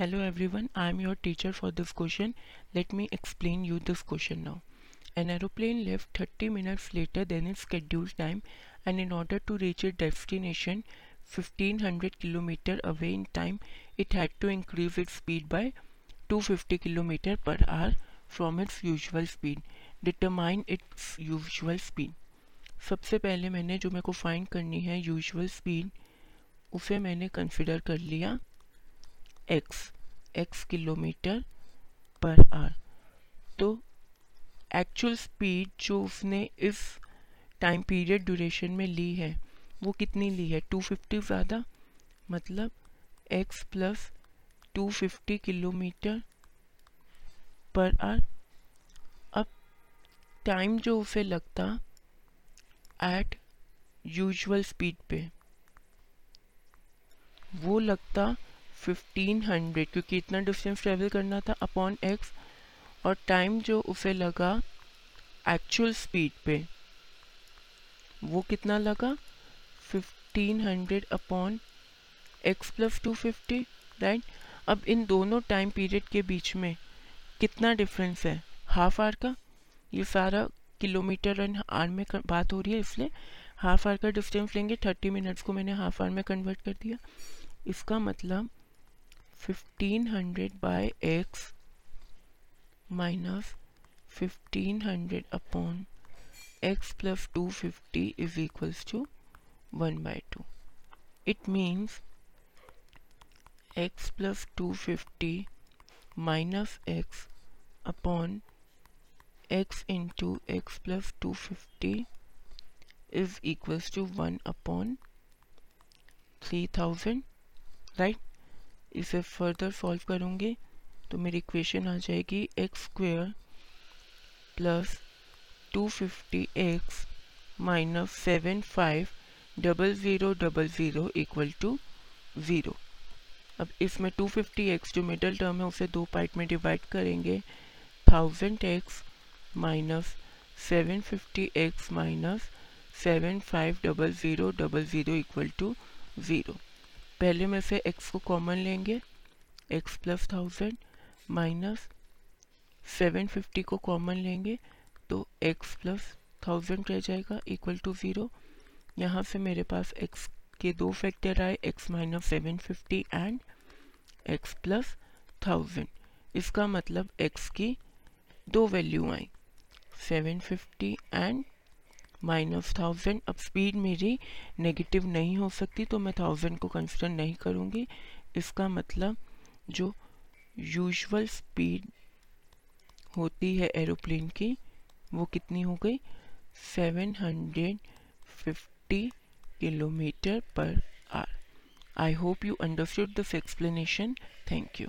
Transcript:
Hello everyone I am your teacher for this question let me explain you this question now an aeroplane left thirty minutes later then is scheduled time and in order to reach it destination fifteen hundred kilometre away in time it had to increase it speed by two fifty kilometre per hour from its usual speed determine its usual speed सबसे पहले मैंने जो मेरे को find करनी है usual speed उसे मैंने कंसिडर कर लिया। X x kilometre per hour. तो एक्चुअल स्पीड जो उसने इस टाइम पीरियड ड्यूरेशन में ली है, वो कितनी ली है? 250 ज़्यादा? मतलब x plus two fifty kilometre per hour. अब टाइम जो उसे लगता एट यूजुअल स्पीड पे, वो लगता 1500 क्योंकि इतना डिस्टेंस ट्रेवल करना था अपॉन एक्स और टाइम जो उसे लगा एक्चुअल स्पीड पे वो कितना लगा? 1500 upon x plus two fifty right अब इन दोनों टाइम पीरियड के बीच में कितना डिफरेंस है? हाफ़ आवर का? ये सारा किलोमीटर एंड आर में कर, बात हो रही है इसलिए हाफ़ आवर का डिस्टेंस लेंगे। थर्टी मिनट्स को मैंने हाफ़ आवर में कन्वर्ट कर दिया। इसका मतलब 1500 by x minus 1500 upon x plus 250 is equals to 1 by 2. It means x plus 250 minus x upon x into x plus 250 is equals to 1 upon 3000 right इसे further solve करूँगी तो मेरी equation आ जाएगी x square plus two fifty x minus seven five double zero double zero equal to zero अब इसमें two fifty x जो middle term है, उसे दो पार्ट में डिवाइड करेंगे thousand x minus seven fifty x minus seven five double zero double zero equal to zero पहले में से एक्स को कॉमन लेंगे x plus thousand minus seven fifty को कॉमन लेंगे तो एक्स प्लस थाउज़ेंड रह जाएगा इक्वल टू ज़ीरो यहाँ से मेरे पास एक्स के दो फैक्टर आए x minus seven fifty and x plus thousand इसका मतलब एक्स की दो value I seven fifty and minus thousand, अब स्पीड मेरी नेगेटिव नहीं हो सकती तो मैं थाउज़ेंड को कंसिडर नहीं करूँगी। इसका मतलब जो यूजुअल स्पीड होती है एरोप्लेन की, वो कितनी हो गई? Seven hundred fifty kilometre per hour I hope you understood this explanation thank you